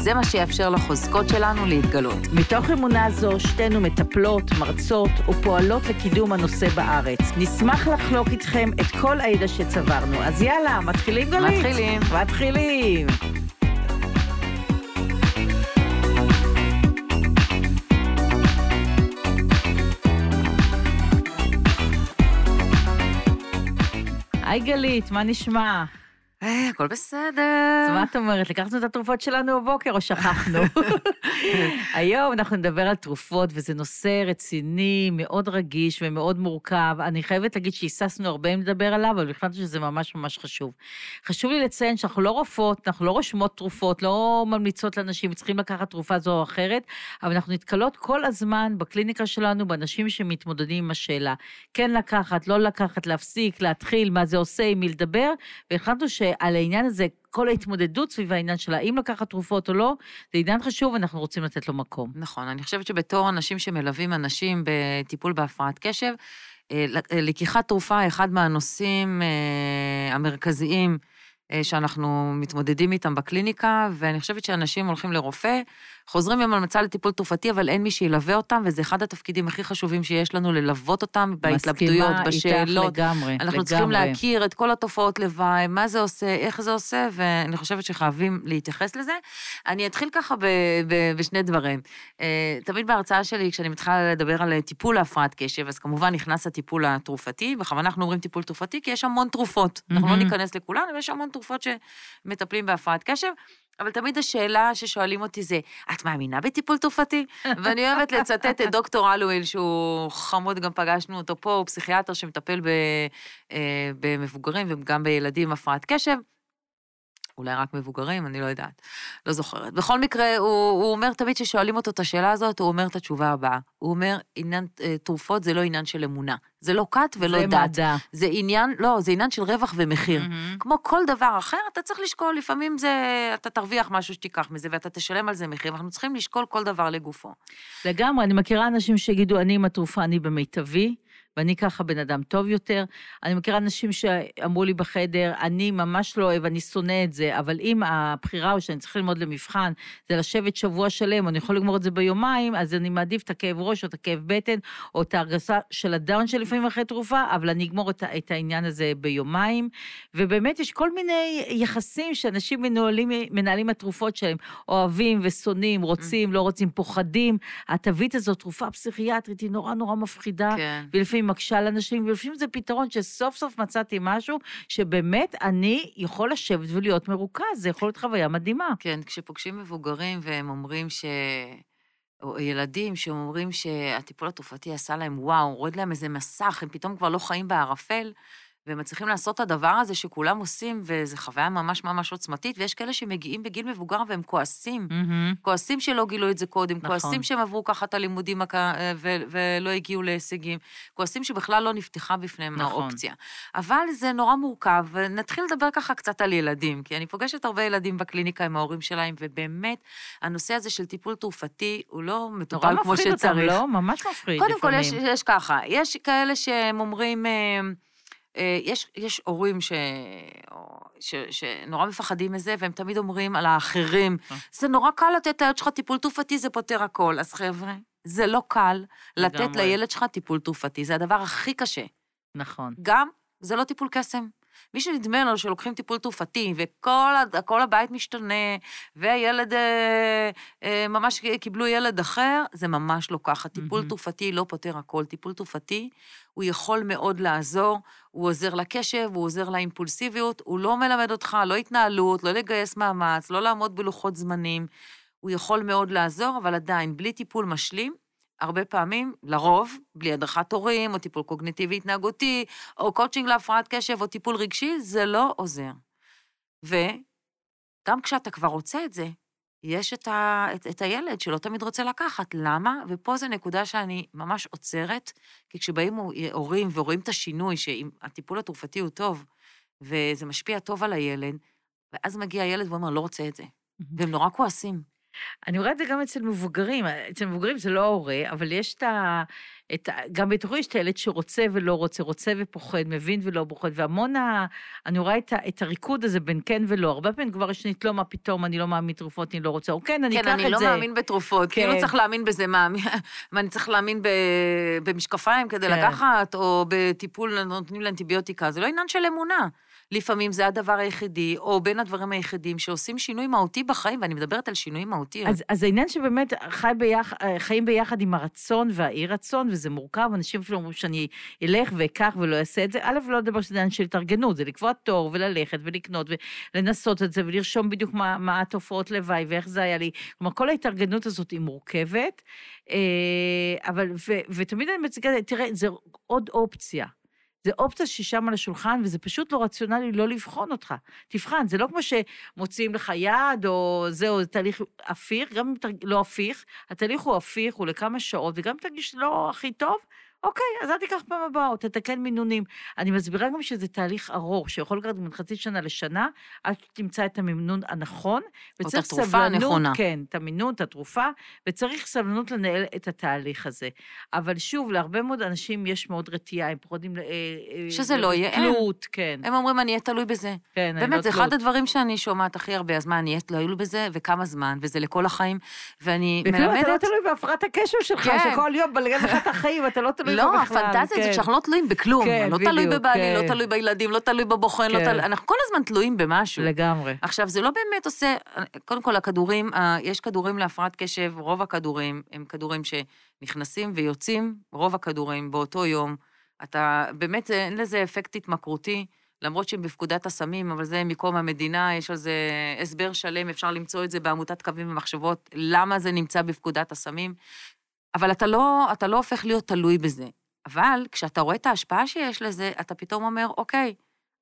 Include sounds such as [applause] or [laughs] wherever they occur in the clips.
זה מה שיאפשר לחוזקות שלנו להתגלות. מתוך אמונה זו, שתינו מטפלות, מרצות ופועלות לקידום הנושא בארץ. נשמח לחלוק איתכם את כל הידע שצברנו. אז יאללה, מתחילים גלית? מתחילים. מתחילים. היי גלית, מה נשמע? אה, הכל בסדר. אז מה את אומרת, לקחנו את התרופות שלנו בבוקר או שכחנו? [laughs] היום אנחנו נדבר על תרופות, וזה נושא רציני, מאוד רגיש ומאוד מורכב. אני חייבת להגיד שהיססנו הרבה אם לדבר עליו, אבל החלטתי שזה ממש ממש חשוב. חשוב לי לציין שאנחנו לא רופאות, אנחנו לא רושמות תרופות, לא ממליצות לאנשים, צריכים לקחת תרופה זו או אחרת, אבל אנחנו נתקלות כל הזמן בקליניקה שלנו, באנשים שמתמודדים עם השאלה. כן לקחת, לא לקחת, להפסיק, להתחיל, מה זה עושה, עם מי לדבר, והחלטנו שעל העניין הזה, כל ההתמודדות סביב העניין של האם לקחת תרופות או לא, זה עניין חשוב ואנחנו רוצים לתת לו מקום. נכון, אני חושבת שבתור אנשים שמלווים אנשים בטיפול בהפרעת קשב, אה, לקיחת תרופה אחד מהנושאים אה, המרכזיים אה, שאנחנו מתמודדים איתם בקליניקה, ואני חושבת שאנשים הולכים לרופא, חוזרים עם המלצה לטיפול תרופתי, אבל אין מי שילווה אותם, וזה אחד התפקידים הכי חשובים שיש לנו, ללוות אותם בהתלבטויות, בשאלות. מסכימה איתך לגמרי, אנחנו לגמרי. צריכים להכיר את כל התופעות לוואי, מה זה עושה, איך זה עושה, ואני חושבת שחייבים להתייחס לזה. אני אתחיל ככה ב, ב, בשני דברים. אה, תמיד בהרצאה שלי, כשאני מתחילה לדבר על טיפול להפרעת קשב, אז כמובן נכנס הטיפול התרופתי, בכוונה אנחנו אומרים טיפול תרופתי, כי יש המון תרופות. אנחנו לא ניכנס לכולן, אבל יש המון תרופות שמטפלים בהפרעת קשב. אבל תמיד השאלה ששואלים אותי זה, את מאמינה בטיפול תרופתי? ואני אוהבת לצטט את דוקטור אלואיל, שהוא חמוד, גם פגשנו אותו פה, הוא פסיכיאטר שמטפל ב, אה, במבוגרים וגם בילדים עם הפרעת קשב. אולי רק מבוגרים, אני לא יודעת, לא זוכרת. בכל מקרה, הוא, הוא אומר תמיד כששואלים אותו את השאלה הזאת, הוא אומר את התשובה הבאה. הוא אומר, עניין, אה, תרופות זה לא עניין של אמונה. זה לא כת ולא זה דת. מדע. זה עניין, לא, זה עניין של רווח ומחיר. מהמם. כמו כל דבר אחר, אתה צריך לשקול, לפעמים זה, אתה תרוויח משהו שתיקח מזה, ואתה תשלם על זה מחיר, ואנחנו צריכים לשקול כל דבר לגופו. לגמרי, אני מכירה אנשים שיגידו, אני עם התרופה, אני במיטבי, ואני ככה בן אדם טוב יותר. אני מכירה אנשים שאמרו לי בחדר, אני ממש לא אוהב, אני שונא את זה, אבל אם הבחירה או שאני צריכה ללמוד למבחן, זה לשבת שבוע שלם, אני יכול לגמור את זה ביומיים, אז אני מעדיף את הכאב ראש או את הכאב בטן, או את ההרגשה של הדאון שלפעמים אחרי תרופה, אבל אני אגמור את, את העניין הזה ביומיים. ובאמת יש כל מיני יחסים שאנשים מנוהלים, מנהלים התרופות שלהם, אוהבים ושונאים, רוצים, לא רוצים, פוחדים. התווית הזאת, תרופה פסיכיאטרית, היא נורא נורא מפחידה. כן. ולפעמים מקשה על אנשים, ולפעמים זה פתרון שסוף סוף מצאתי משהו שבאמת אני יכול לשבת ולהיות מרוכז, זה יכול להיות חוויה מדהימה. כן, כשפוגשים מבוגרים והם אומרים ש... או ילדים שאומרים שהטיפול התרופתי עשה להם וואו, הוריד להם איזה מסך, הם פתאום כבר לא חיים בערפל, והם מצליחים לעשות את הדבר הזה שכולם עושים, וזו חוויה ממש ממש עוצמתית, ויש כאלה שמגיעים בגיל מבוגר והם כועסים. כועסים שלא גילו את זה קודם, נכון. כועסים שהם עברו ככה את הלימודים הק- ו- ולא הגיעו להישגים, כועסים שבכלל לא נפתחה בפניהם נכון. האופציה. אבל זה נורא מורכב, ונתחיל לדבר ככה קצת על ילדים, כי אני פוגשת הרבה ילדים בקליניקה עם ההורים שלהם, ובאמת, הנושא הזה של טיפול תרופתי הוא לא מטופל כמו מפחיד אותם, שצריך. לא? ממש מפחיד קודם כל, יש, לפעמים. יש ככה, יש כאלה שהם אומרים, אה, אה, יש, יש הורים ש, ש, שנורא מפחדים מזה, והם תמיד אומרים על האחרים, אה. זה נורא קל לתת לילד שלך טיפול תרופתי, זה פותר הכל. אז חבר'ה, זה לא קל לתת. לילד שלך טיפול תרופתי, זה הדבר הכי קשה. נכון. גם, זה לא טיפול קסם. מי שנדמה לו שלוקחים טיפול תרופתי, וכל הבית משתנה, והילד, אה, אה, ממש קיבלו ילד אחר, זה ממש לא ככה. טיפול מהמם. תרופתי לא פותר הכל. טיפול תרופתי, הוא יכול מאוד לעזור, הוא עוזר לקשב, הוא עוזר לאימפולסיביות, הוא לא מלמד אותך לא התנהלות, לא לגייס מאמץ, לא לעמוד בלוחות זמנים. הוא יכול מאוד לעזור, אבל עדיין, בלי טיפול משלים, הרבה פעמים, לרוב, בלי הדרכת הורים, או טיפול קוגניטיבי התנהגותי, או קואוצ'ינג להפרעת קשב, או טיפול רגשי, זה לא עוזר. וגם כשאתה כבר רוצה את זה, יש את, ה, את, את הילד שלא תמיד רוצה לקחת. למה? ופה זו נקודה שאני ממש עוצרת, כי כשבאים הורים ורואים את השינוי, שאם הטיפול התרופתי הוא טוב, וזה משפיע טוב על הילד, ואז מגיע הילד ואומר, לא רוצה את זה. והם נורא כועסים. אני רואה את זה גם אצל מבוגרים. אצל מבוגרים זה לא ההורה, אבל יש את ה... את, גם בתוכו יש את הילד שרוצה ולא רוצה, רוצה ופוחד, מבין ולא פוחד, והמון ה... אני רואה את, ה, את הריקוד הזה בין כן ולא. הרבה פעמים כבר יש לי, לא, מה פתאום, אני לא מאמין בתרופות, אני לא רוצה, או כן, אני כן, אקח את זה. כן, אני לא מאמין בתרופות, כן. כאילו צריך להאמין בזה, מה, מה אני צריך להאמין ב, במשקפיים כדי כן. לקחת, או בטיפול, נותנים לאנטיביוטיקה, זה לא עניין של אמונה. לפעמים זה הדבר היחידי, או בין הדברים היחידים שעושים שינוי מהותי בחיים, ואני מדברת על שינוי מהותי. אז, אז העניין שבאמת חי ביח, חיים ביחד עם הרצון והאי-רצון, וזה מורכב, אנשים אפילו אומרים שאני אלך ואקח ולא אעשה את זה. א', לא לדבר שזה עניין של התארגנות, זה לקבוע תור וללכת ולקנות ולנסות את זה ולרשום בדיוק מה, מה התופעות לוואי ואיך זה היה לי. כלומר, כל ההתארגנות הזאת היא מורכבת, אה, אבל, ו, ותמיד אני מציגה, תראה, זה עוד אופציה. זה אופציה ששם על השולחן, וזה פשוט לא רציונלי לא לבחון אותך. תבחן, זה לא כמו שמוציאים לך יד, או זהו, זה תהליך הפיך, גם אם לא הפיך, התהליך הוא הפיך, הוא לכמה שעות, וגם אם תרגיש לא הכי טוב, אוקיי, אז אל תיקח פעם הבאה, או תתקן מינונים. אני מסבירה גם שזה תהליך ארוך, שיכול לקחת בין חצי שנה לשנה, עד שתמצא את המינון הנכון. או את התרופה סבלנות, הנכונה. כן, את המינון, את התרופה, וצריך סבלנות לנהל את התהליך הזה. אבל שוב, להרבה מאוד אנשים יש מאוד רתיעה, הם פוחדים... אה, אה, שזה לא יהיה. תלות, כן. הם אומרים, אני אהיה תלוי בזה. כן, אני לא באמת, זה אחד הדברים שאני שומעת הכי הרבה, אז מה, אני אהיה תלוי בזה, וכמה זמן, וזה לכל החיים, ואני מלמדת... אתה לא תלוי בהפרעת הקשב שלך, כן. שכל יום בלגן לך את החיים, אתה לא תלוי לא, הפנטזיה כן. זה שאנחנו לא תלויים בכלום. כן, לא בדיוק, תלוי בבעלי, לא כן. לא תלוי בילדים, לא תלוי בבוחן, לא כן. לא תלוי... אנחנו כל הזמן תלויים במשהו. לגמרי. עכשיו, זה לא באמת עושה... קודם כל, הכדורים, יש כדורים להפרעת קשב, רוב הכדורים הם כדורים שנכנסים ויוצאים, רוב הכדורים באותו יום. אתה, באמת, אין לזה אפקט התמכרותי. למרות שהם בפקודת הסמים, אבל זה מקום המדינה, יש על זה הסבר שלם, אפשר למצוא את זה בעמותת קווים ומחשבות, למה זה נמצא בפקודת הסמים. אבל אתה לא, אתה לא הופך להיות תלוי בזה. אבל כשאתה רואה את ההשפעה שיש לזה, אתה פתאום אומר, אוקיי,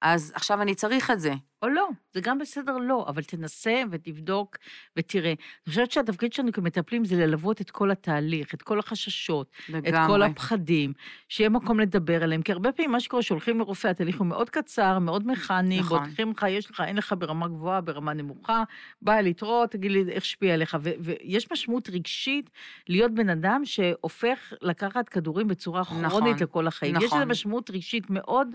אז עכשיו אני צריך את זה. או לא, זה גם בסדר לא, אבל תנסה ותבדוק ותראה. אני חושבת שהתפקיד שלנו כמטפלים זה ללוות את כל התהליך, את כל החששות, לגמרי. את כל הפחדים, שיהיה מקום לדבר עליהם, כי הרבה פעמים מה שקורה, שהולכים לרופא, התהליך הוא מאוד קצר, מאוד מכני, נכון. בודקים לך, יש לך, אין לך ברמה גבוהה, ברמה נמוכה, בא לתרוא, תגיד לי איך השפיע עליך. ו- ויש משמעות רגשית להיות בן אדם שהופך לקחת כדורים בצורה כרונית נכון, לכל החיים. נכון. יש לזה משמעות רגשית מאוד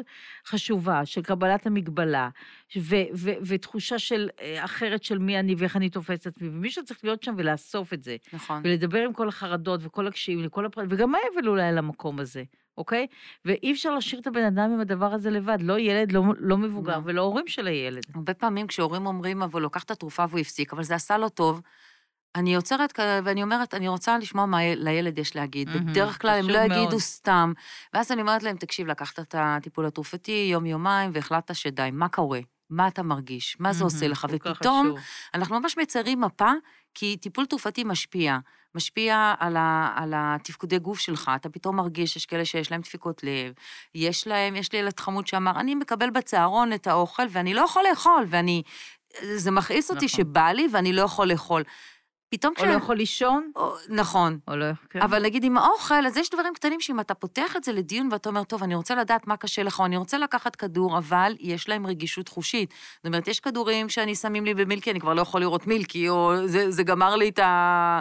חשובה של קבלת המגבלה. ו- ותחושה של אה, אחרת של מי אני ואיך אני תופסת את עצמי, ומישהו צריך להיות שם ולאסוף את זה. נכון. ולדבר עם כל החרדות וכל הקשיים וכל הפרטים, וגם האבל אולי על המקום הזה, אוקיי? ואי אפשר להשאיר את הבן אדם עם הדבר הזה לבד, לא ילד, לא, לא מבוגר, לא. ולא הורים של הילד. הרבה פעמים כשהורים אומרים, אבל הוא לקח את התרופה והוא הפסיק, אבל זה עשה לו טוב, אני עוצרת ואני אומרת, אני רוצה לשמוע מה לילד יש להגיד. Mm-hmm, בדרך כלל הם לא מאוד. יגידו סתם. ואז אני אומרת להם, תקשיב, לקחת את הטיפול התרופתי יום-יומיים והחלטת שדי, מה קורה? מה אתה מרגיש, מה זה עושה לך, ופתאום אנחנו ממש מציירים מפה, כי טיפול תרופתי משפיע. משפיע על, ה, על התפקודי גוף שלך, אתה פתאום מרגיש, יש כאלה שיש להם דפיקות לב, יש להם, יש לי ילד חמוד שאמר, אני מקבל בצהרון את האוכל ואני לא יכול לאכול, ואני, זה מכעיס אותי נכון. שבא לי ואני לא יכול לאכול. פתאום כש... או לא יכול לישון? או, נכון. או לא, כן. אבל נגיד עם האוכל, אז יש דברים קטנים שאם אתה פותח את זה לדיון ואתה אומר, טוב, אני רוצה לדעת מה קשה לך, או אני רוצה לקחת כדור, אבל יש להם רגישות חושית. זאת אומרת, יש כדורים שאני שמים לי במילקי, אני כבר לא יכול לראות מילקי, או זה, זה גמר לי את, ה,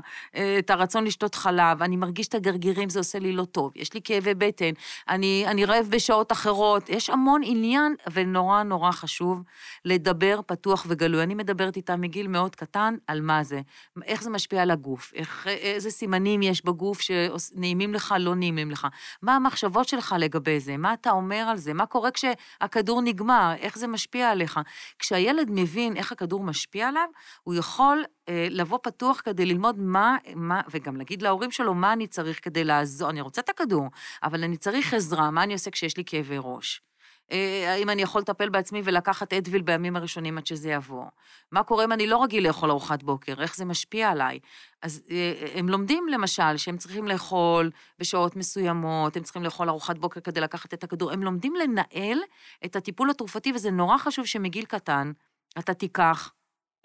את הרצון לשתות חלב, אני מרגיש את הגרגירים, זה עושה לי לא טוב, יש לי כאבי בטן, אני, אני רעב בשעות אחרות, יש המון עניין, ונורא נורא חשוב לדבר פתוח וגלוי. אני מדברת איתם מגיל מאוד קטן על מה זה. איך זה משפיע על הגוף, איך, איזה סימנים יש בגוף שנעימים לך, לא נעימים לך, מה המחשבות שלך לגבי זה, מה אתה אומר על זה, מה קורה כשהכדור נגמר, איך זה משפיע עליך. כשהילד מבין איך הכדור משפיע עליו, הוא יכול אה, לבוא פתוח כדי ללמוד מה, מה, וגם להגיד להורים שלו מה אני צריך כדי לעזור, אני רוצה את הכדור, אבל אני צריך עזרה, מה אני עושה כשיש לי כאבי ראש. אה, האם אני יכול לטפל בעצמי ולקחת אדוויל בימים הראשונים עד שזה יבוא? מה קורה אם אני לא רגיל לאכול ארוחת בוקר? איך זה משפיע עליי? אז אה, הם לומדים למשל שהם צריכים לאכול בשעות מסוימות, הם צריכים לאכול ארוחת בוקר כדי לקחת את הכדור, הם לומדים לנהל את הטיפול התרופתי, וזה נורא חשוב שמגיל קטן אתה תיקח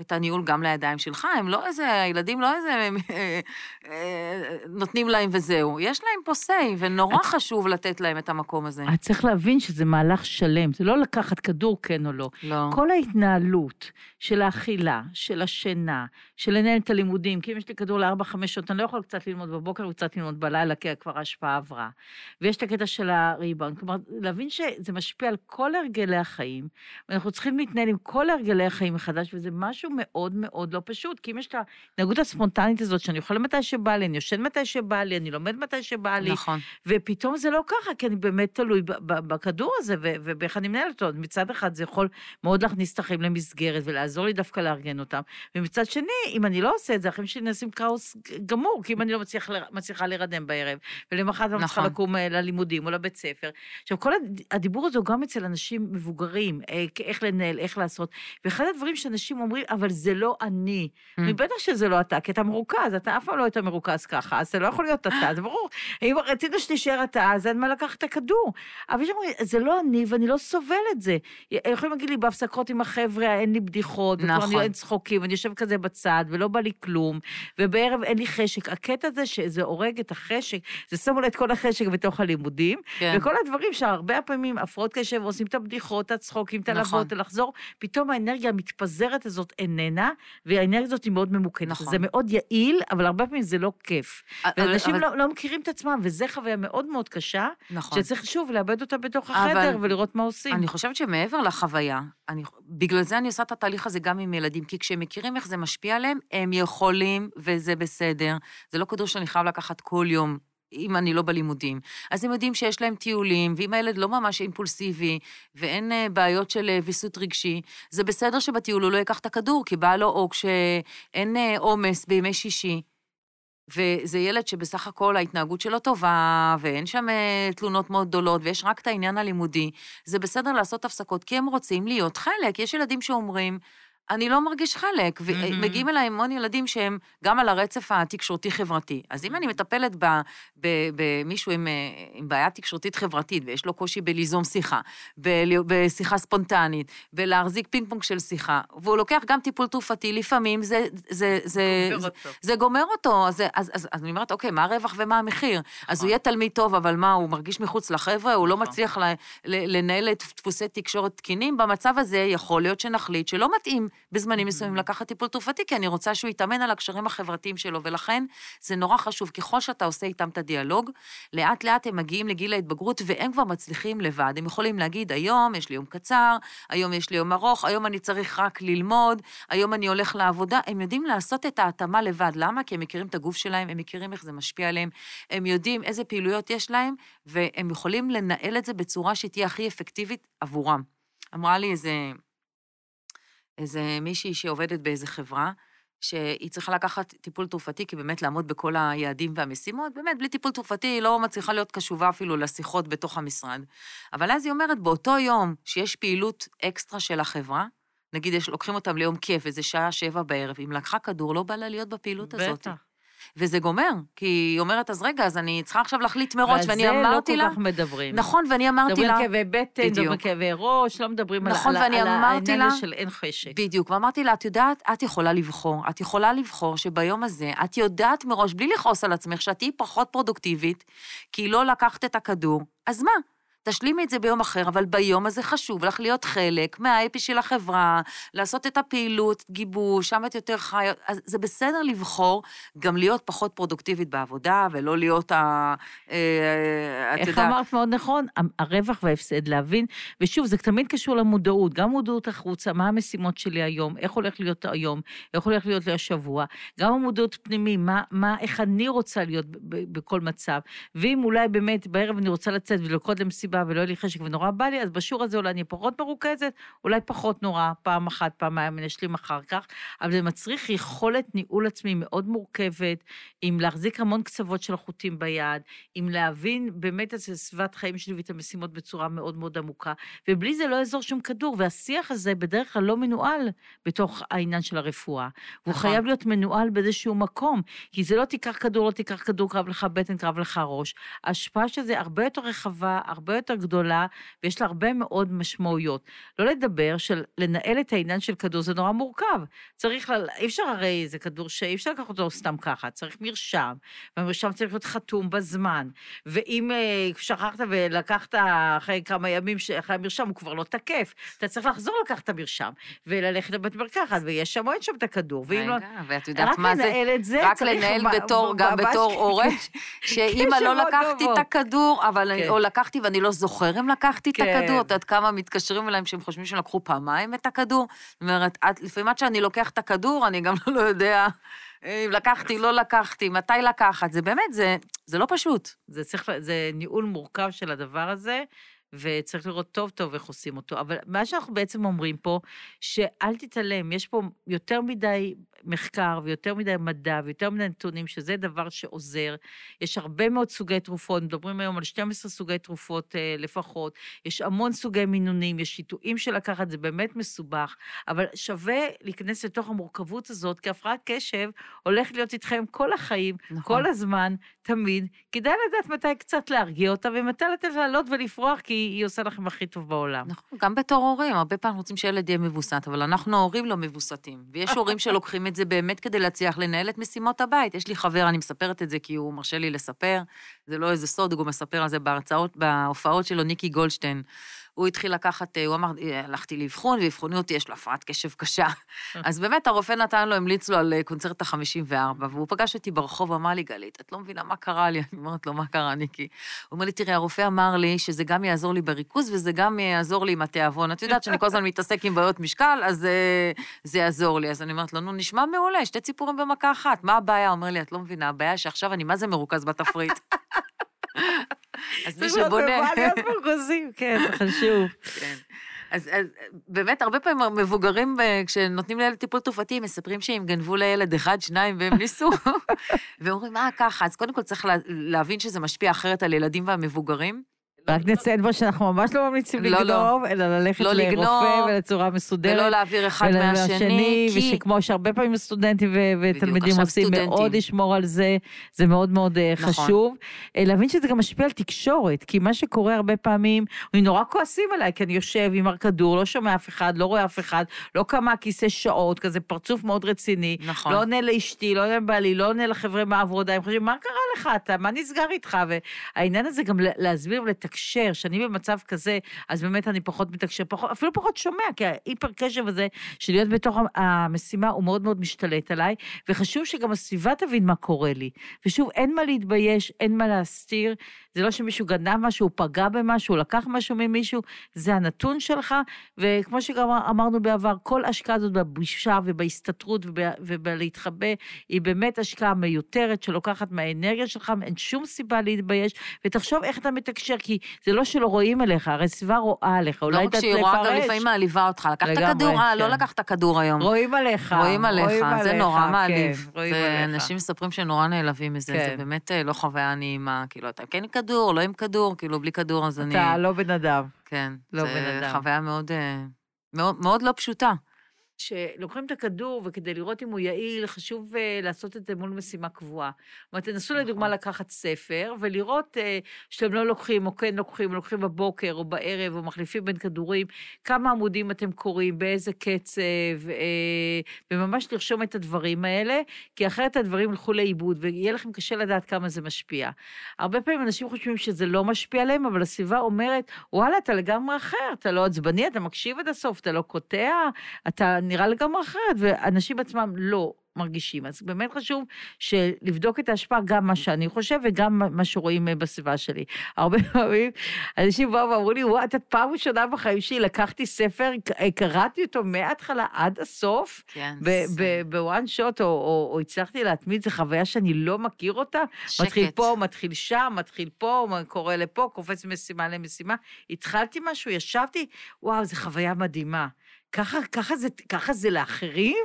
את הניהול גם לידיים שלך, הם לא איזה, הילדים לא איזה אה, אה, נותנים להם וזהו. יש להם פה say, ונורא את... חשוב לתת להם את המקום הזה. את צריך להבין שזה מהלך שלם, זה לא לקחת כדור כן או לא. לא. כל ההתנהלות של האכילה, של השינה, של לנהל את הלימודים, כי אם יש לי כדור לארבע, חמש שעות, אני לא יכול קצת ללמוד בבוקר וקצת ללמוד בלילה, כי כבר ההשפעה עברה. ויש את הקטע של הריבאונד, כלומר, להבין שזה משפיע על כל הרגלי החיים, ואנחנו צריכים להתנהל עם כל הרגלי החיים מחדש, וזה משהו מאוד מאוד לא פשוט, כי אם יש את ההתנהגות הספונטנית הזאת, שאני יכולה מתי שבא לי, אני יושן מתי שבא לי, אני לומד מתי שבא לי, נכון. ופתאום זה לא ככה, כי אני באמת תלוי בכדור הזה, ובאיך אני מנהלת אותו. מצד אחד זה יכול מאוד להכניס את החיים למסגרת, ולעזור לי דווקא לארגן אותם, ומצד שני, אם אני לא עושה את זה, החיים שלי נעשים כאוס גמור, כי אם אני לא מצליח, מצליחה להירדם בערב, ולמחרת אני צריכה נכון. לקום אה, ללימודים או לבית ספר. עכשיו, כל הדיבור הזה הוא גם אצל אנשים מבוגרים, אה, איך לנהל, איך לעשות, ואחד הדברים שאנשים אומרים, אבל זה לא אני. Mm. בטח שזה לא אתה, כי אתה מרוכז, אתה אף פעם לא היית מרוכז ככה, אז זה לא יכול להיות אתה, זה ברור. אם רצית שתישאר אתה, אז אין מה לקחת את הכדור. אבל יש אומרים, זה לא אני ואני לא סובל את זה. יכולים להגיד לי בהפסקות עם החבר'ה, אין לי בדיחות, נכון. אין צחוקים, אני יושב כזה בצד, ולא בא לי כלום, ובערב אין לי חשק. הקטע הזה שזה הורג את החשק, זה שמו לה את כל החשק בתוך הלימודים, כן. וכל הדברים שהרבה פעמים הפרעות קשב עושים את הבדיחות, את הצחוקים, את הלוות, נכון. לחזור, פתאום האנרגיה המתפזרת הזאת איננה, והאנרגיה הזאת היא מאוד ממוקדת. נכון. זה מאוד יעיל, אבל הרבה פעמים זה לא כיף. ואנשים אבל... לא, לא מכירים את עצמם, וזו חוויה מאוד מאוד קשה, נכון. שצריך שוב לאבד אותה בתוך החדר אבל... ולראות מה עושים. אני חושבת שמעבר לחוויה, אני... בגלל זה אני עושה את התהליך הזה גם עם ילדים, כי כשהם מכירים איך זה משפיע עליהם, הם יכולים, וזה בסדר. זה לא כדור שאני חייב לקחת כל יום אם אני לא בלימודים. אז הם יודעים שיש להם טיולים, ואם הילד לא ממש אימפולסיבי, ואין uh, בעיות של uh, ויסות רגשי, זה בסדר שבטיול הוא לא ייקח את הכדור, כי בא לו, או כשאין אה, עומס בימי שישי. וזה ילד שבסך הכל ההתנהגות שלו טובה, ואין שם תלונות מאוד גדולות, ויש רק את העניין הלימודי. זה בסדר לעשות הפסקות, כי הם רוצים להיות חלק. יש ילדים שאומרים, אני לא מרגיש חלק. ומגיעים אליי המון ילדים שהם גם על הרצף התקשורתי-חברתי. אז אם אני מטפלת במישהו עם, אה, עם בעיה תקשורתית חברתית, ויש לו קושי בליזום שיחה, בשיחה ספונטנית, בלהחזיק פינג פונג של שיחה, והוא לוקח גם טיפול תרופתי, לפעמים זה, זה, זה, זה, זה גומר אותו. אז, אז, אז, אז אני אומרת, אוקיי, מה הרווח ומה המחיר? אז הוא נכון. יהיה תלמיד טוב, אבל מה, הוא מרגיש מחוץ לחבר'ה? הוא לא נכון. מצליח לנהל את דפוסי תקשורת תקינים? במצב הזה יכול להיות שנחליט שלא מתאים בזמנים מסוימים לקחת טיפול תרופתי, כי אני רוצה שהוא יתאמן על הקשרים החברתיים שלו, ולכן זה נורא חשוב. ככל שאתה עושה איתם את הדיאלוג, לאט לאט הם מגיעים לגיל ההתבגרות, והם כבר מצליחים לבד. הם יכולים להגיד, היום יש לי יום קצר, היום יש לי יום ארוך, היום אני צריך רק ללמוד, היום אני הולך לעבודה. הם יודעים לעשות את ההתאמה לבד. למה? כי הם מכירים את הגוף שלהם, הם מכירים איך זה משפיע עליהם, הם יודעים איזה פעילויות יש להם, והם יכולים לנהל את זה בצורה שתהיה הכי אפקטיבית עבורם. אמרה לי איזה איזה מישהי שעובדת באיזה חברה, שהיא צריכה לקחת טיפול תרופתי, כי באמת לעמוד בכל היעדים והמשימות, באמת, בלי טיפול תרופתי היא לא מצליחה להיות קשובה אפילו לשיחות בתוך המשרד. אבל אז היא אומרת, באותו יום שיש פעילות אקסטרה של החברה, נגיד, יש, לוקחים אותם ליום כיף, איזה שעה שבע בערב, אם לקחה כדור, לא בא לה להיות בפעילות בטח. הזאת. וזה גומר, כי היא אומרת, אז רגע, אז אני צריכה עכשיו להחליט מראש, ואני לא אמרתי לה... ועל זה לא כל כך מדברים. נכון, ואני אמרתי לה... מדברים על כאבי בטן, מדברים על כאבי ראש, לא מדברים נכון, על, על העניין הזה של אין חשק. בדיוק, ואמרתי לה, את יודעת, את יכולה לבחור. את יכולה לבחור שביום הזה, את יודעת מראש, בלי לכעוס על עצמך, שאת תהיי פחות פרודוקטיבית, כי לא לקחת את הכדור, אז מה? תשלימי את זה ביום אחר, אבל ביום הזה חשוב לך להיות חלק מהאפי של החברה, לעשות את הפעילות, גיבוש, שם את יותר חיות. אז זה בסדר לבחור גם להיות פחות פרודוקטיבית בעבודה, ולא להיות ה... אה, איך אמרת מאוד נכון, הרווח וההפסד, להבין, ושוב, זה תמיד קשור למודעות, גם מודעות החוצה, מה המשימות שלי היום, איך הולך להיות היום, איך הולך להיות לי השבוע, גם המודעות פנימי, מה, מה, איך אני רוצה להיות בכל מצב, ואם אולי באמת בערב אני רוצה לצאת ולקרות למשימה, סיבה ולא יהיה לי חשק ונורא בא לי, אז בשיעור הזה אולי אני פחות מרוכזת, אולי פחות נורא, פעם אחת, פעמיים, אני אשלים אחר כך, אבל זה מצריך יכולת ניהול עצמי מאוד מורכבת, עם להחזיק המון קצוות של החוטים ביד, עם להבין באמת את סביבת חיים שלי ואת המשימות בצורה מאוד מאוד עמוקה, ובלי זה לא יעזור שום כדור, והשיח הזה בדרך כלל לא מנוהל בתוך העניין של הרפואה. והוא נכון. חייב להיות מנוהל באיזשהו מקום, כי זה לא תיקח כדור, לא תיקח כדור, קרב לך בטן, קרב לך ראש. ההשפעה של זה הרבה יותר רחבה, הרבה יותר גדולה, ויש לה הרבה מאוד משמעויות. לא לדבר של לנהל את העניין של כדור, זה נורא מורכב. צריך, ל... אי אפשר הרי, זה כדור שאי אפשר לקחת אותו סתם ככה, צריך מרשם, והמרשם צריך להיות חתום בזמן. ואם אה, שכחת ולקחת אחרי כמה ימים, אחרי המרשם, הוא כבר לא תקף. אתה צריך לחזור לקחת את המרשם, וללכת לבית מרקחת, ויש שם או אין שם את הכדור. ואם לא... ואת יודעת מה זה? רק לנהל את זה, רק. לנהל בתור, גם בתור הורה, [laughs] קשר לא לקחתי. את הכדור, אבל כן. או לקחתי ואני לא זוכר אם לקחתי את כן. הכדור, את יודעת כמה מתקשרים אליהם שהם חושבים שהם לקחו פעמיים את הכדור? זאת אומרת, עד- לפעמים עד שאני לוקח את הכדור, אני גם [laughs] לא יודע אם לקחתי, לא לקחתי, מתי לקחת. זה באמת, זה, זה לא פשוט. זה צריך, זה ניהול מורכב של הדבר הזה, וצריך לראות טוב טוב איך עושים אותו. אבל מה שאנחנו בעצם אומרים פה, שאל תתעלם, יש פה יותר מדי מחקר ויותר מדי מדע ויותר מדי נתונים, שזה דבר שעוזר. יש הרבה מאוד סוגי תרופות, מדברים היום על 12 סוגי תרופות אה, לפחות, יש המון סוגי מינונים, יש שיטועים של לקחת, זה באמת מסובך, אבל שווה להיכנס לתוך המורכבות הזאת, כי הפרעת קשב הולכת להיות איתכם כל החיים, נכון. כל הזמן, תמיד. כדאי לדעת מתי קצת להרגיע אותה, ומתי לתת לעלות ולפרוח, כי היא עושה לכם הכי טוב בעולם. נכון, גם בתור הורים, הרבה פעמים רוצים שילד יהיה מבוסת, אבל אנחנו ההורים לא מבוסתים. ויש [laughs] הורים שלוקחים את זה באמת כדי להצליח לנהל את משימות הבית. יש לי חבר, אני מספרת את זה כי הוא מרשה לי לספר, זה לא איזה סוד, הוא גם מספר על זה בהרצאות, בהופעות שלו, ניקי גולדשטיין. הוא התחיל לקחת, הוא אמר, הלכתי לאבחון, ואבחונו אותי, יש לו הפרעת קשב קשה. אז באמת הרופא נתן לו, המליץ לו על אה, קונצרט ה-54, והוא פגש אותי ברחוב, אמר לי, גלית, את לא מבינה מה קרה לי? [laughs] אני אומרת לו, מה קרה, ניקי? הוא אומר לי, תראי, הרופא אמר לי שזה גם יעזור לי בריכוז וזה גם יעזור לי עם התיאבון. את יודעת שאני כל הזמן מתעסק עם בעיות משקל, אז אה, זה יעזור לי. אז אני אומרת לו, נו, נשמע מעולה, שתי ציפורים במכה אחת, מה הבעיה? אומר לי, את לא מבינה, הבעיה שעכשיו אני מה זה מרוכז בתפריט. [laughs] אז מי צריך שבונה... במה להיות מרוכזים, [laughs] כן, זה חשוב. כן. אז, אז באמת, הרבה פעמים המבוגרים, אה, כשנותנים לילד טיפול תרופתי, מספרים שהם גנבו לילד אחד, שניים, והם ניסו. [laughs] ואומרים, מה ככה? אז קודם כל צריך לה, להבין שזה משפיע אחרת על ילדים והמבוגרים. רק נציין בו שאנחנו ממש לא ממליצים לא, לא. לגנוב, אלא ללכת לא לרופא לגנוב, ולצורה מסודרת. ולא להעביר אחד מהשני, כי... ושכמו שהרבה פעמים סטודנטים ו- ותלמידים עושים, סטודנטים. מאוד לשמור על זה, זה מאוד מאוד אה, נכון. חשוב. אה, להבין שזה גם משפיע על תקשורת, כי מה שקורה הרבה פעמים, הם נורא כועסים עליי, כי אני יושב עם הכדור, לא שומע אף אחד, לא רואה אף אחד, לא קם מהכיסא שעות, כזה פרצוף מאוד רציני. נכון. לא עונה לאשתי, לא עונה לבעלי, לא עונה לחבר'ה מהעבודה, הם חושבים, מה קרה לך אתה, מה נסגר איתך? והעניין הזה גם להסביר ולתקשר, שאני במצב כזה, אז באמת אני פחות מתקשר, פחות, אפילו פחות שומע, כי ההיפר קשב הזה, של להיות בתוך המשימה, הוא מאוד מאוד משתלט עליי, וחשוב שגם הסביבה תבין מה קורה לי. ושוב, אין מה להתבייש, אין מה להסתיר, זה לא שמישהו גנב משהו, הוא פגע במשהו, הוא לקח משהו ממישהו, זה הנתון שלך, וכמו שגם אמרנו בעבר, כל השקעה הזאת בבושה ובהסתתרות וב- ובלהתחבא, היא באמת השקעה מיותרת שלוקחת מהאנרגיה שלך, אין שום סיבה להתבייש, ותחשוב איך אתה מתקשר, כי זה לא שלא רואים עליך, הרי סביבה רואה עליך, לא אולי רק אתה שהיא רואה, גם תפרש. לפעמים מעליבה אותך. לקחת כדור? אה, לא כן. לקחת כדור היום. רואים עליך. רואים עליך, זה עליך, נורא כן, מעליב. רואים זה-. אנשים מספרים שהם נורא נעלבים מזה, כן. זה באמת אה, לא חוויה נעימה. כאילו, אתה כן כדור, לא עם כדור, כאילו, בלי כדור אז אני... אתה לא בן אדם. כן. לא בן אדם. חוויה מאוד, אה, מאוד מאוד לא פשוטה. שלוקחים את הכדור, וכדי לראות אם הוא יעיל, חשוב uh, לעשות את זה מול משימה קבועה. זאת אומרת, תנסו לדוגמה נכון. לקחת ספר, ולראות uh, שאתם לא לוקחים, או כן לוקחים, לוקחים בבוקר או בערב, או מחליפים בין כדורים, כמה עמודים אתם קוראים, באיזה קצב, uh, וממש לרשום את הדברים האלה, כי אחרת הדברים ילכו לאיבוד, ויהיה לכם קשה לדעת כמה זה משפיע. הרבה פעמים אנשים חושבים שזה לא משפיע עליהם, אבל הסביבה אומרת, וואלה, אתה לגמרי אחר, אתה לא עצבני, אתה מקשיב עד הסוף, אתה לא קוטע, אתה נראה לגמרי אחרת, ואנשים עצמם לא מרגישים. אז באמת חשוב לבדוק את ההשפעה, גם מה שאני חושב וגם מה- שרואים אה, בסביבה שלי. הרבה [laughs] פעמים אנשים באו ואמרו לי, וואי, את פעם ראשונה בחיים שלי לקחתי ספר, ק- קראתי אותו מההתחלה עד הסוף, כן. בוואן שוט, או, או, או הצלחתי להתמיד, זו חוויה שאני לא מכיר אותה. מתחיל שקט. פה, מתחיל שם, מתחיל פה, קורא לפה, קופץ ממשימה למשימה. התחלתי משהו, ישבתי, וואו, זו חוויה מדהימה. ככה, ככה, זה, ככה זה לאחרים?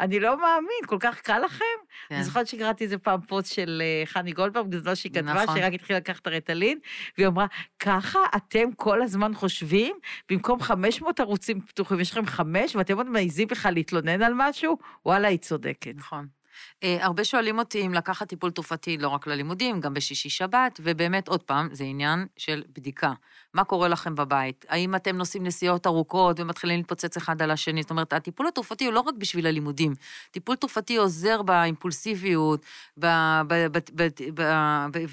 אני לא מאמין, כל כך קל לכם? כן. אני זוכרת שקראתי איזה פעם פוסט של אה, חני גולדברג, בזמן שהיא כתבה, נכון. שהיא רק התחילה לקחת את הרטלין, והיא אמרה, ככה אתם כל הזמן חושבים, במקום 500 ערוצים פתוחים, יש לכם חמש, ואתם עוד מעיזים בכלל להתלונן על משהו? וואלה, היא צודקת. נכון. אה, הרבה שואלים אותי אם לקחת טיפול תרופתי לא רק ללימודים, גם בשישי-שבת, ובאמת, עוד פעם, זה עניין של בדיקה. מה קורה לכם בבית? האם אתם נוסעים נסיעות ארוכות ומתחילים להתפוצץ אחד על השני? זאת אומרת, הטיפול התרופתי הוא לא רק בשביל הלימודים. טיפול תרופתי עוזר באימפולסיביות,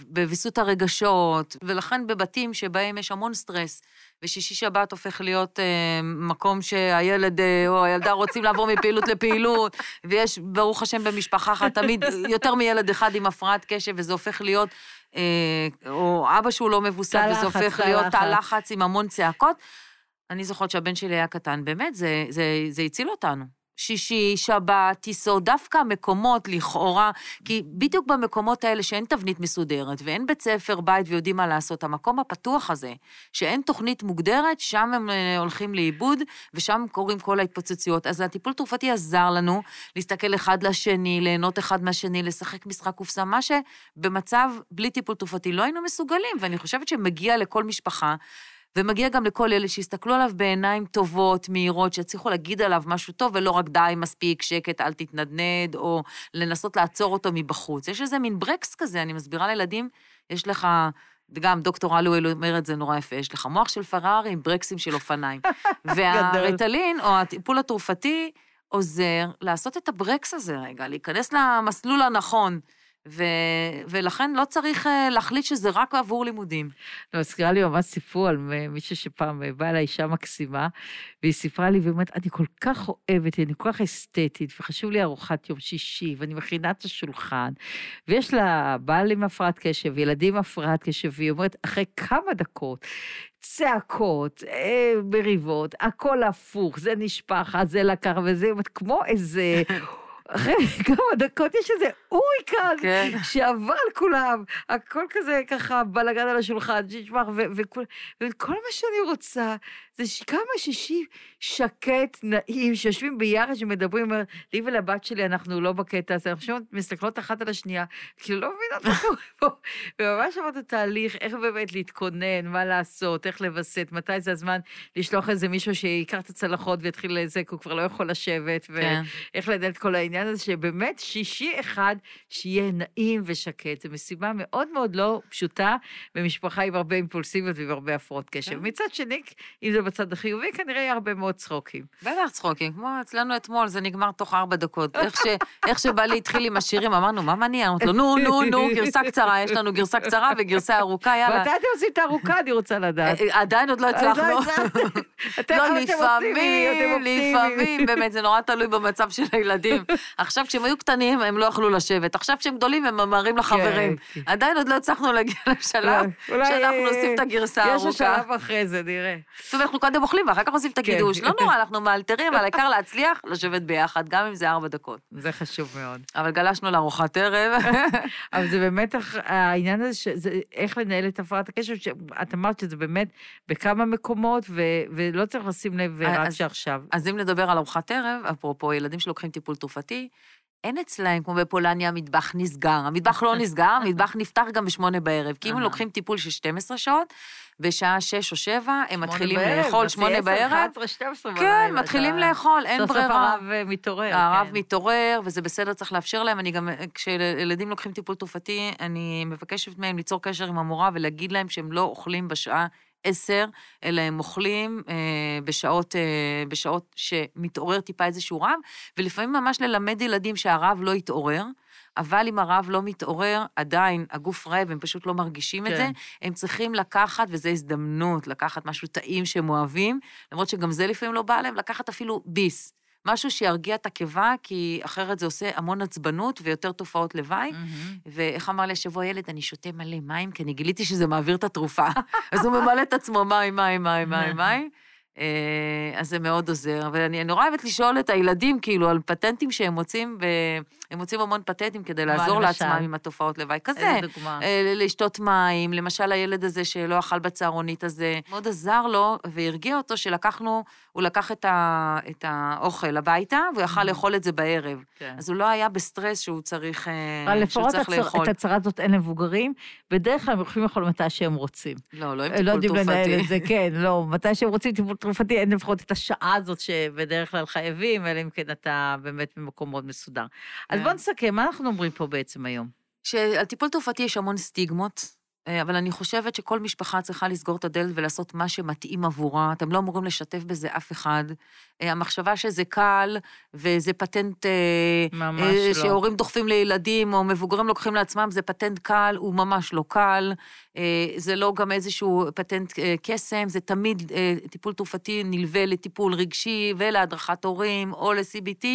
בוויסות הרגשות, ולכן בבתים שבהם יש המון סטרס, ושישי-שבת הופך להיות אה, מקום שהילד אה, או הילדה רוצים לעבור מפעילות לפעילות, [laughs] ויש, ברוך השם, במשפחה אחת תמיד יותר מילד אחד עם הפרעת קשב, וזה הופך להיות, אה, או אבא שהוא לא מבוסת, וזה הופך להיות תא לחץ עם המון צעקות. אני זוכרת שהבן שלי היה קטן, באמת, זה, זה, זה הציל אותנו. שישי, שבת, טיסות, דווקא המקומות לכאורה, כי בדיוק במקומות האלה שאין תבנית מסודרת ואין בית ספר, בית ויודעים מה לעשות, המקום הפתוח הזה, שאין תוכנית מוגדרת, שם הם אה, הולכים לאיבוד ושם קורים כל ההתפוצצויות. אז הטיפול תרופתי עזר לנו להסתכל אחד לשני, ליהנות אחד מהשני, לשחק משחק קופסה, מה שבמצב בלי טיפול תרופתי לא היינו מסוגלים, ואני חושבת שמגיע לכל משפחה. ומגיע גם לכל אלה שיסתכלו עליו בעיניים טובות, מהירות, שיצליחו להגיד עליו משהו טוב, ולא רק די, מספיק, שקט, אל תתנדנד, או לנסות לעצור אותו מבחוץ. יש איזה מין ברקס כזה, אני מסבירה לילדים, יש לך... וגם דוקטור אלואל אומר את זה נורא יפה, יש לך מוח של פרארי עם ברקסים של אופניים. [laughs] והריטלין, או הטיפול התרופתי, עוזר לעשות את הברקס הזה רגע, להיכנס למסלול הנכון. ו... ולכן לא צריך אה, להחליט שזה רק עבור לימודים. לא, מזכירה לי ממש סיפור על מישהו שפעם באה אליי אישה מקסימה, והיא סיפרה לי, ואומרת, אני כל כך אוהבת, אני כל כך אסתטית, וחשוב לי ארוחת יום שישי, ואני מכינה את השולחן, ויש לה בעל עם הפרעת קשב, וילדים עם הפרעת קשב, והיא אומרת, אחרי כמה דקות, צעקות, אה, מריבות, הכל הפוך, זה נשפך, זה לקח, וזה, כמו איזה... [laughs] אחרי [laughs] כמה דקות יש איזה אורי כאן, כן. שעבר על כולם, הכל כזה ככה בלאגן על השולחן, וכל מה שאני רוצה זה שכמה שישי שקט, נעים, שיושבים ביחד, שמדברים, אומר, לי ולבת שלי, אנחנו לא בקטע הזה, אנחנו מסתכלות אחת על השנייה, כאילו, לא מבינות מה קורה פה. וממש עברת תהליך, איך באמת להתכונן, מה לעשות, איך לווסת, מתי זה הזמן לשלוח איזה מישהו שייקח את הצלחות ויתחיל לזה, כי הוא כבר לא יכול לשבת, כן. ואיך לנהל את כל העניין הזה, שבאמת שישי אחד, שיהיה נעים ושקט. זו משימה מאוד מאוד לא פשוטה במשפחה עם הרבה אימפולסיביות ועם הרבה הפרעות קשב. כן. מצד שני, אם זה בצד החיובי, כנראה יהיה הרבה מאוד צחוקים. בטח צחוקים, כמו אצלנו אתמול, זה נגמר תוך ארבע דקות. איך, ש, איך שבעלי התחיל עם השירים, אמרנו, מה מעניין? אמרתי לו, נו, נו, נו, גרסה קצרה, יש לנו גרסה קצרה וגרסה ארוכה, יאללה. מתי אתם עושים את הארוכה, אני רוצה לדעת. אה, עדיין עוד לא הצלחנו. לא, [laughs] לפעמים, לפעמים, באמת, זה נורא תלוי במצב של הילדים. עכשיו, כשהם היו קטנים, הם לא יכלו לשבת. עכשיו, כשהם גדולים, הם ממהרים לחברים. כן, כן. עדיין עוד לא הצלחנו להגיע לשלב שאנחנו עושים את הגרסה הארוכה. יש השלב אחרי זה, נראה. טוב, אנחנו קודם אוכלים ואחר כך עושים את הקידוש. כן. לא נורא, אנחנו מאלתרים, אבל העיקר להצליח לשבת ביחד, גם אם זה ארבע דקות. זה חשוב מאוד. אבל גלשנו לארוחת ערב. [laughs] אבל זה באמת העניין הזה, שזה איך לנהל את הפרעת הקשב, שאת אמרת שזה באמת בכמה מקומות, ולא צריך לשים לב רק שעכשיו. אז אם נדבר על ארוחת ערב, אפרופו ילדים שלוקחים טיפול תרופתי, אין אצלהם, כמו בפולניה, מטבח נסגר. המטבח לא נסגר, [laughs] המטבח נפתח גם בשמונה בערב. כי אם הם לוקחים טיפול של 12 שעות, בשעה שש או שבע, הם מתחילים לאכול, שמונה בערב. 11, 12 בלילה. כן, מתחילים לאכול, אין ברירה. סוף סוף הרב אה, מתעורר. הרב כן. מתעורר, וזה בסדר, צריך לאפשר להם. אני גם, כשילדים לוקחים טיפול תרופתי, אני מבקשת מהם ליצור קשר עם המורה ולהגיד להם שהם לא אוכלים בשעה עשר, אלא הם אוכלים אה, בשעות, אה, בשעות שמתעורר טיפה איזשהו רב, ולפעמים ממש ללמד ילדים שהרב לא יתעורר. אבל אם הרב לא מתעורר, עדיין הגוף רעב, הם פשוט לא מרגישים כן. את זה. כן. הם צריכים לקחת, וזו הזדמנות, לקחת משהו טעים שהם אוהבים, למרות שגם זה לפעמים לא בא להם, לקחת אפילו ביס. משהו שירגיע את הקיבה, כי אחרת זה עושה המון עצבנות ויותר תופעות לוואי. Mm-hmm. ואיך אמר לי השבוע ילד, אני שותה מלא מים, כי אני גיליתי שזה מעביר את התרופה. [laughs] אז הוא ממלא את עצמו מים, מים, מים, מים, מים. אה, אז זה מאוד עוזר. ואני נורא אוהבת לשאול את הילדים, כאילו, על פטנטים שהם מוצאים, והם מוצאים המון פטנטים כדי לעזור לעצמם עם התופעות לוואי. כזה? אה, לשתות מים, למשל הילד הזה שלא אכל בצהרונית הזה, מאוד עזר לו והרגיע אותו שלקחנו, הוא לקח את, ה, את האוכל הביתה, והוא יכל לאכול את זה בערב. כן. אז הוא לא היה בסטרס שהוא צריך, אה, שהוא צריך לאכול. לפחות את הצהרה הזאת אין למבוגרים, בדרך כלל הם יכולים לאכול מתי שהם רוצים. לא, לא עם טיפול תרופתי. לא יודעים לנהל את זה, כן, לא, מתי שהם רוצים טיפול תרופתי, אין לפחות את השעה הזאת שבדרך כלל חייבים, אלא אם כן אתה באמת במקום מאוד מסודר. אז כן. בואו נסכם, מה אנחנו אומרים פה בעצם היום? שעל טיפול תרופתי יש המון סטיגמות, אבל אני חושבת שכל משפחה צריכה לסגור את הדלת ולעשות מה שמתאים עבורה. אתם לא אמורים לשתף בזה אף אחד. אה, המחשבה שזה קל, וזה פטנט... אה, ממש אה, לא. שהורים דוחפים לילדים, או מבוגרים לוקחים לעצמם, זה פטנט קל, הוא ממש לא קל. אה, זה לא גם איזשהו פטנט אה, קסם, זה תמיד אה, טיפול תרופתי נלווה לטיפול רגשי ולהדרכת הורים או ל-CBT.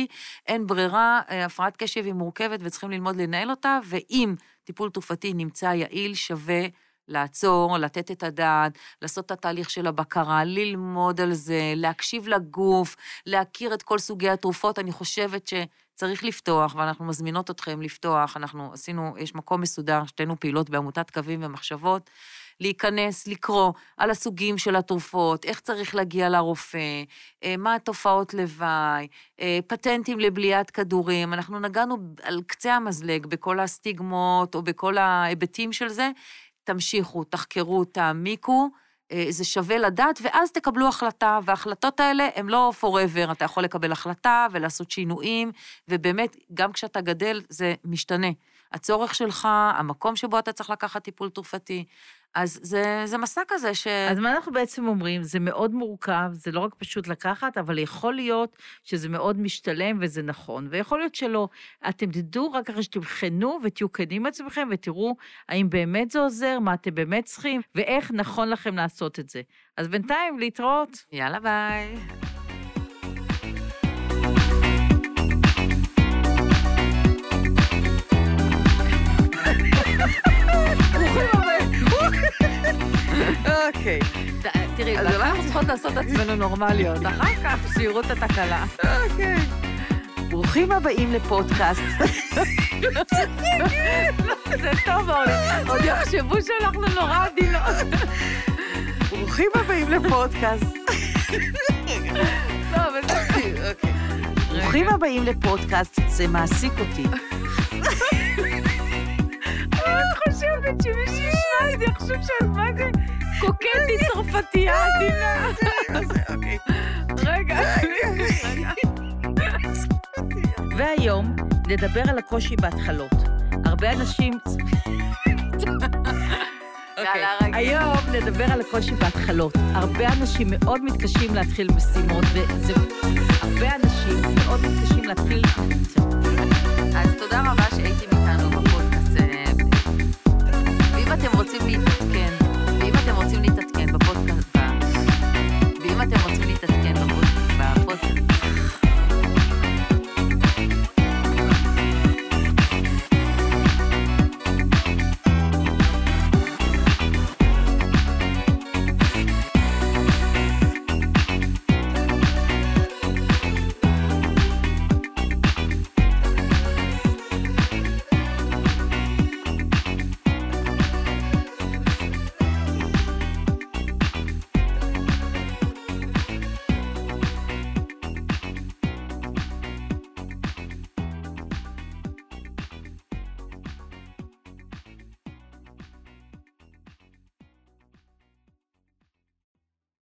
אין ברירה, אה, הפרעת קשב היא מורכבת וצריכים ללמוד לנהל אותה, ואם טיפול תרופתי נמצא יעיל, שווה לעצור, לתת את הדעת, לעשות את התהליך של הבקרה, ללמוד על זה, להקשיב לגוף, להכיר את כל סוגי התרופות. אני חושבת שצריך לפתוח, ואנחנו מזמינות אתכם לפתוח. אנחנו עשינו, יש מקום מסודר, שתינו פעילות בעמותת קווים ומחשבות. להיכנס, לקרוא על הסוגים של התרופות, איך צריך להגיע לרופא, אה, מה התופעות לוואי, אה, פטנטים לבליעת כדורים. אנחנו נגענו על קצה המזלג בכל הסטיגמות או בכל ההיבטים של זה. תמשיכו, תחקרו, תעמיקו, אה, זה שווה לדעת, ואז תקבלו החלטה, וההחלטות האלה הן לא forever, אתה יכול לקבל החלטה ולעשות שינויים, ובאמת, גם כשאתה גדל, זה משתנה. הצורך שלך, המקום שבו אתה צריך לקחת טיפול תרופתי, אז זה, זה מסע כזה ש... אז מה אנחנו בעצם אומרים? זה מאוד מורכב, זה לא רק פשוט לקחת, אבל יכול להיות שזה מאוד משתלם וזה נכון, ויכול להיות שלא. אתם תדעו רק אחרי שתבחנו ותהיו כנים עצמכם ותראו האם באמת זה עוזר, מה אתם באמת צריכים, ואיך נכון לכם לעשות את זה. אז בינתיים, להתראות. יאללה, ביי. אוקיי. תראי, אז מה? אנחנו צריכות לעשות עצמנו נורמליות, [laughs] אחר כך שיראו את התקלה. אוקיי. ברוכים הבאים לפודקאסט. [laughs] זה טוב, עוד- יחשבו שאנחנו נורא עדינות. [laughs] ברוכים הבאים לפודקאסט. לא, אבל זה... אוקיי. ברוכים הבאים לפודקאסט, זה מעסיק אותי. אני חושבת שמי שישמע את זה יחשוב שמה זה קוקטית צרפתייה עדינה. אוקיי. רגע. והיום נדבר על הקושי בהתחלות. הרבה אנשים... רגע. היום נדבר על הקושי בהתחלות. הרבה אנשים מאוד מתקשים להתחיל משימות, וזה... הרבה אנשים מאוד מתקשים להתחיל... אז תודה